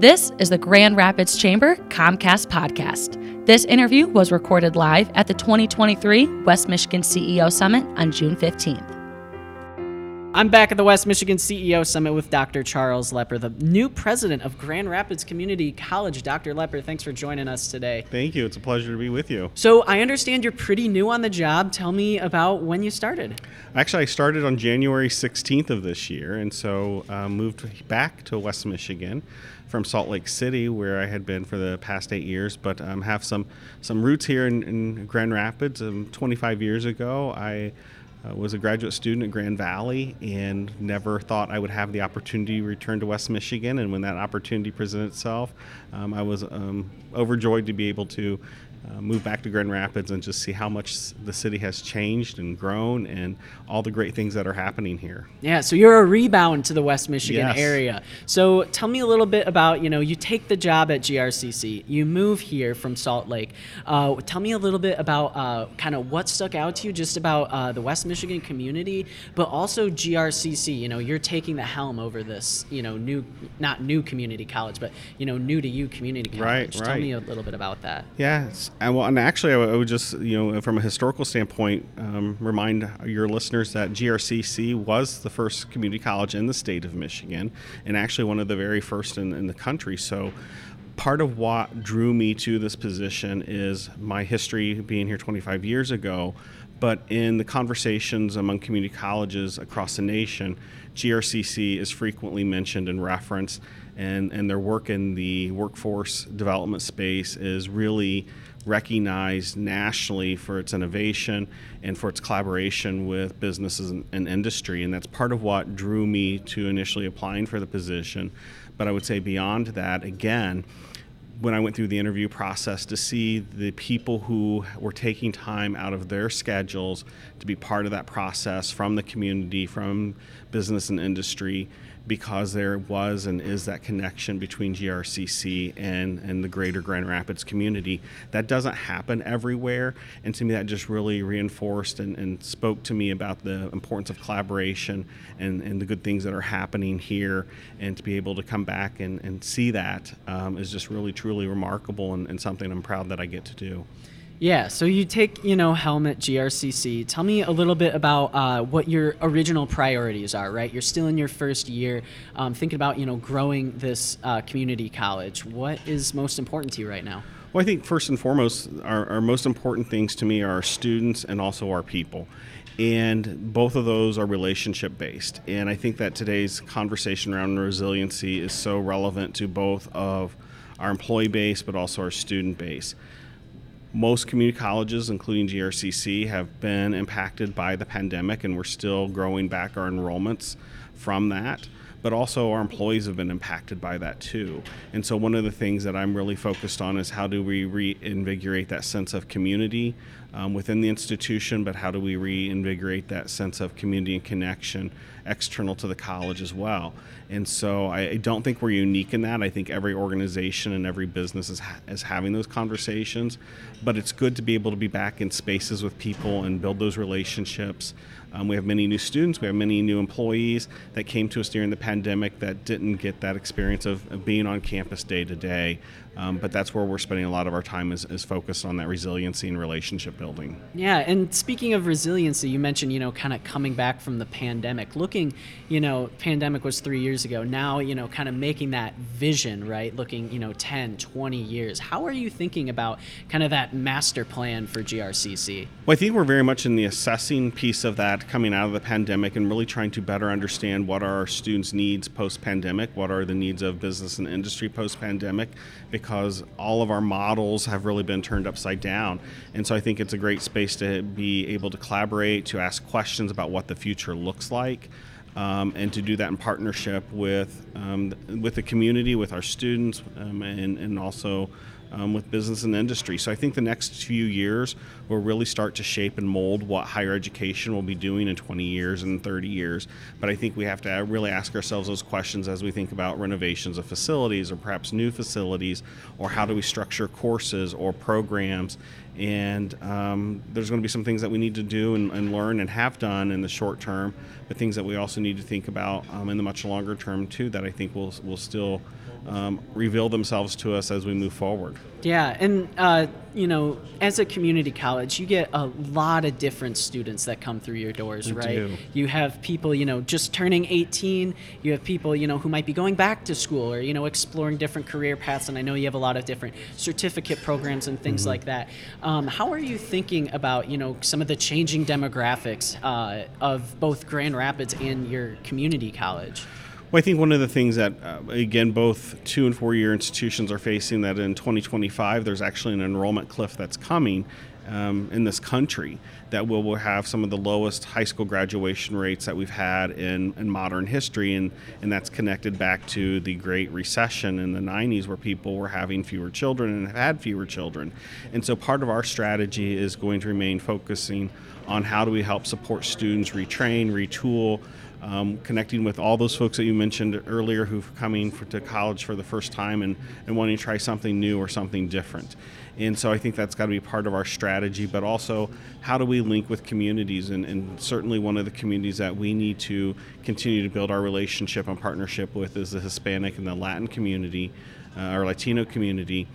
This is the Grand Rapids Chamber Comcast podcast. This interview was recorded live at the 2023 West Michigan CEO Summit on June 15th. I'm back at the West Michigan CEO Summit with Dr. Charles Lepper, the new president of Grand Rapids Community College. Dr. Lepper, thanks for joining us today. Thank you. It's a pleasure to be with you. So, I understand you're pretty new on the job. Tell me about when you started. Actually, I started on January 16th of this year, and so uh, moved back to West Michigan from Salt Lake City, where I had been for the past eight years, but um, have some some roots here in, in Grand Rapids. Um, 25 years ago, I uh, was a graduate student at Grand Valley and never thought I would have the opportunity to return to West Michigan. And when that opportunity presented itself, um, I was um, overjoyed to be able to uh, move back to Grand Rapids and just see how much the city has changed and grown and all the great things that are happening here. Yeah, so you're a rebound to the West Michigan yes. area. So tell me a little bit about, you know, you take the job at GRCC, you move here from Salt Lake. Uh, tell me a little bit about uh, kind of what stuck out to you just about uh, the West Michigan community, but also GRCC. You know, you're taking the helm over this, you know, new, not new community college, but, you know, new to you community college. Right, Tell right. me a little bit about that. Yeah, and well, and actually, I would just, you know, from a historical standpoint, um, remind your listeners that GRCC was the first community college in the state of Michigan, and actually one of the very first in, in the country. So, part of what drew me to this position is my history being here 25 years ago. But in the conversations among community colleges across the nation, GRCC is frequently mentioned and referenced, and, and their work in the workforce development space is really recognized nationally for its innovation and for its collaboration with businesses and, industry. And that's part of what drew me to initially applying for the position. But I would say beyond that, again, when I went through the interview process to see the people who were taking time out of their schedules to be part of that process from the community, from business and industry, because there was and is that connection between GRCC and, and the greater Grand Rapids community. That doesn't happen everywhere, and to me, that just really reinforced and, and spoke to me about the importance of collaboration and, and the good things that are happening here. And to be able to come back and, and see that um, is just really, truly remarkable and, and something I'm proud that I get to do. Yeah, so you take, you know, Helmet GRCC. Tell me a little bit about uh, what your original priorities are, right? You're still in your first year, um, thinking about, you know, growing this uh, community college. What is most important to you right now? Well, I think first and foremost, our, our most important things to me are our students and also our people. And both of those are relationship based. And I think that today's conversation around resiliency is so relevant to both of our employee base, but also our student base. Most community colleges, including GRCC, have been impacted by the pandemic, and we're still growing back our enrollments from that. But also, our employees have been impacted by that too. And so, one of the things that I'm really focused on is how do we reinvigorate that sense of community um, within the institution, but how do we reinvigorate that sense of community and connection external to the college as well? And so I don't think we're unique in that. I think every organization and every business is, ha- is having those conversations, but it's good to be able to be back in spaces with people and build those relationships. Um, we have many new students, we have many new employees that came to us during the pandemic that didn't get that experience of, of being on campus day to day. Um, but that's where we're spending a lot of our time is, is focused on that resiliency and relationship building. Yeah, and speaking of resiliency, you mentioned, you know, kind of coming back from the pandemic, looking, you know, pandemic was three years ago. Now, you know, kind of making that vision, right? Looking, you know, 10, 20 years. How are you thinking about kind of that master plan for GRCC? Well, I think we're very much in the assessing piece of that coming out of the pandemic and really trying to better understand what are our students' needs post pandemic, what are the needs of business and industry post pandemic, because all of our models have really been turned upside down. And so I think it's a great space to be able to collaborate, to ask questions about what the future looks like. Um, and to do that in partnership with um, with the community, with our students, um, and, and also um, with business and industry. So I think the next few years will really start to shape and mold what higher education will be doing in 20 years and 30 years. But I think we have to really ask ourselves those questions as we think about renovations of facilities or perhaps new facilities, or how do we structure courses or programs. And um, there's going to be some things that we need to do and, and, learn and have done in the short term, but things that we also need to think about um, in the much longer term too that I think will will still um, reveal themselves to us as we move forward. Yeah, and uh, you know, as a community college, you get a lot of different students that come through your doors, We right? do. You have people, you know, just turning 18. You have people, you know, who might be going back to school or you know, exploring different career paths. And I know you have a lot of different certificate programs and things like that. Um, how are you thinking about, you know, some of the changing demographics uh, of both Grand Rapids and your community college? Well, I think one of the things that, uh, again, both two and four year institutions are facing that in 2025, there's actually an enrollment cliff that's coming um, in this country that will, will have some of the lowest high school graduation rates that we've had in, in modern history. And, and that's connected back to the Great Recession in the 90s, where people were having fewer children and have had fewer children. And so part of our strategy is going to remain focusing on how do we help support students retrain, retool um, connecting with all those folks that you mentioned earlier who are coming for, to college for the first time and, and wanting to try something new or something different. And so I think that's got to be part of our strategy, but also how do we link with communities? And, and certainly one of the communities that we need to continue to build our relationship and partnership with is the Hispanic and the Latin community, uh, our Latino community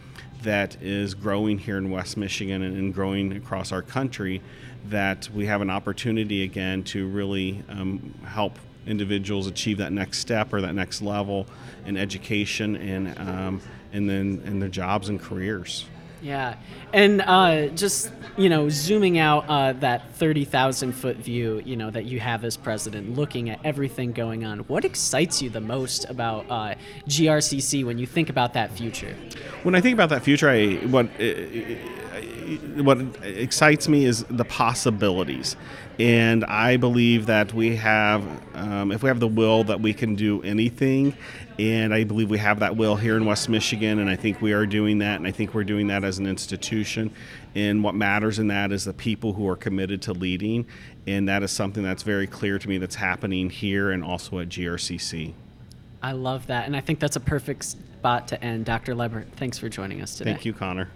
that is growing here in West Michigan and, growing across our country, that we have an opportunity again to really um, help individuals achieve that next step or that next level in education and um, and then in their jobs and careers. Yeah, and uh, just you know, zooming out uh, that thirty thousand foot view, you know, that you have as president, looking at everything going on. What excites you the most about uh, GRCC when you think about that future? When I think about that future, I what what excites me is the possibilities, and I believe that we have, um, if we have the will, that we can do anything, and I believe we have that will here in West Michigan, and I think we are doing that, and I think we're doing that as an institution. And what matters in that is the people who are committed to leading, and that is something that's very clear to me that's happening here and also at GRCC. I love that, and I think that's a perfect spot to end. Dr. Lepper, thanks for joining us today. Thank you, Connor.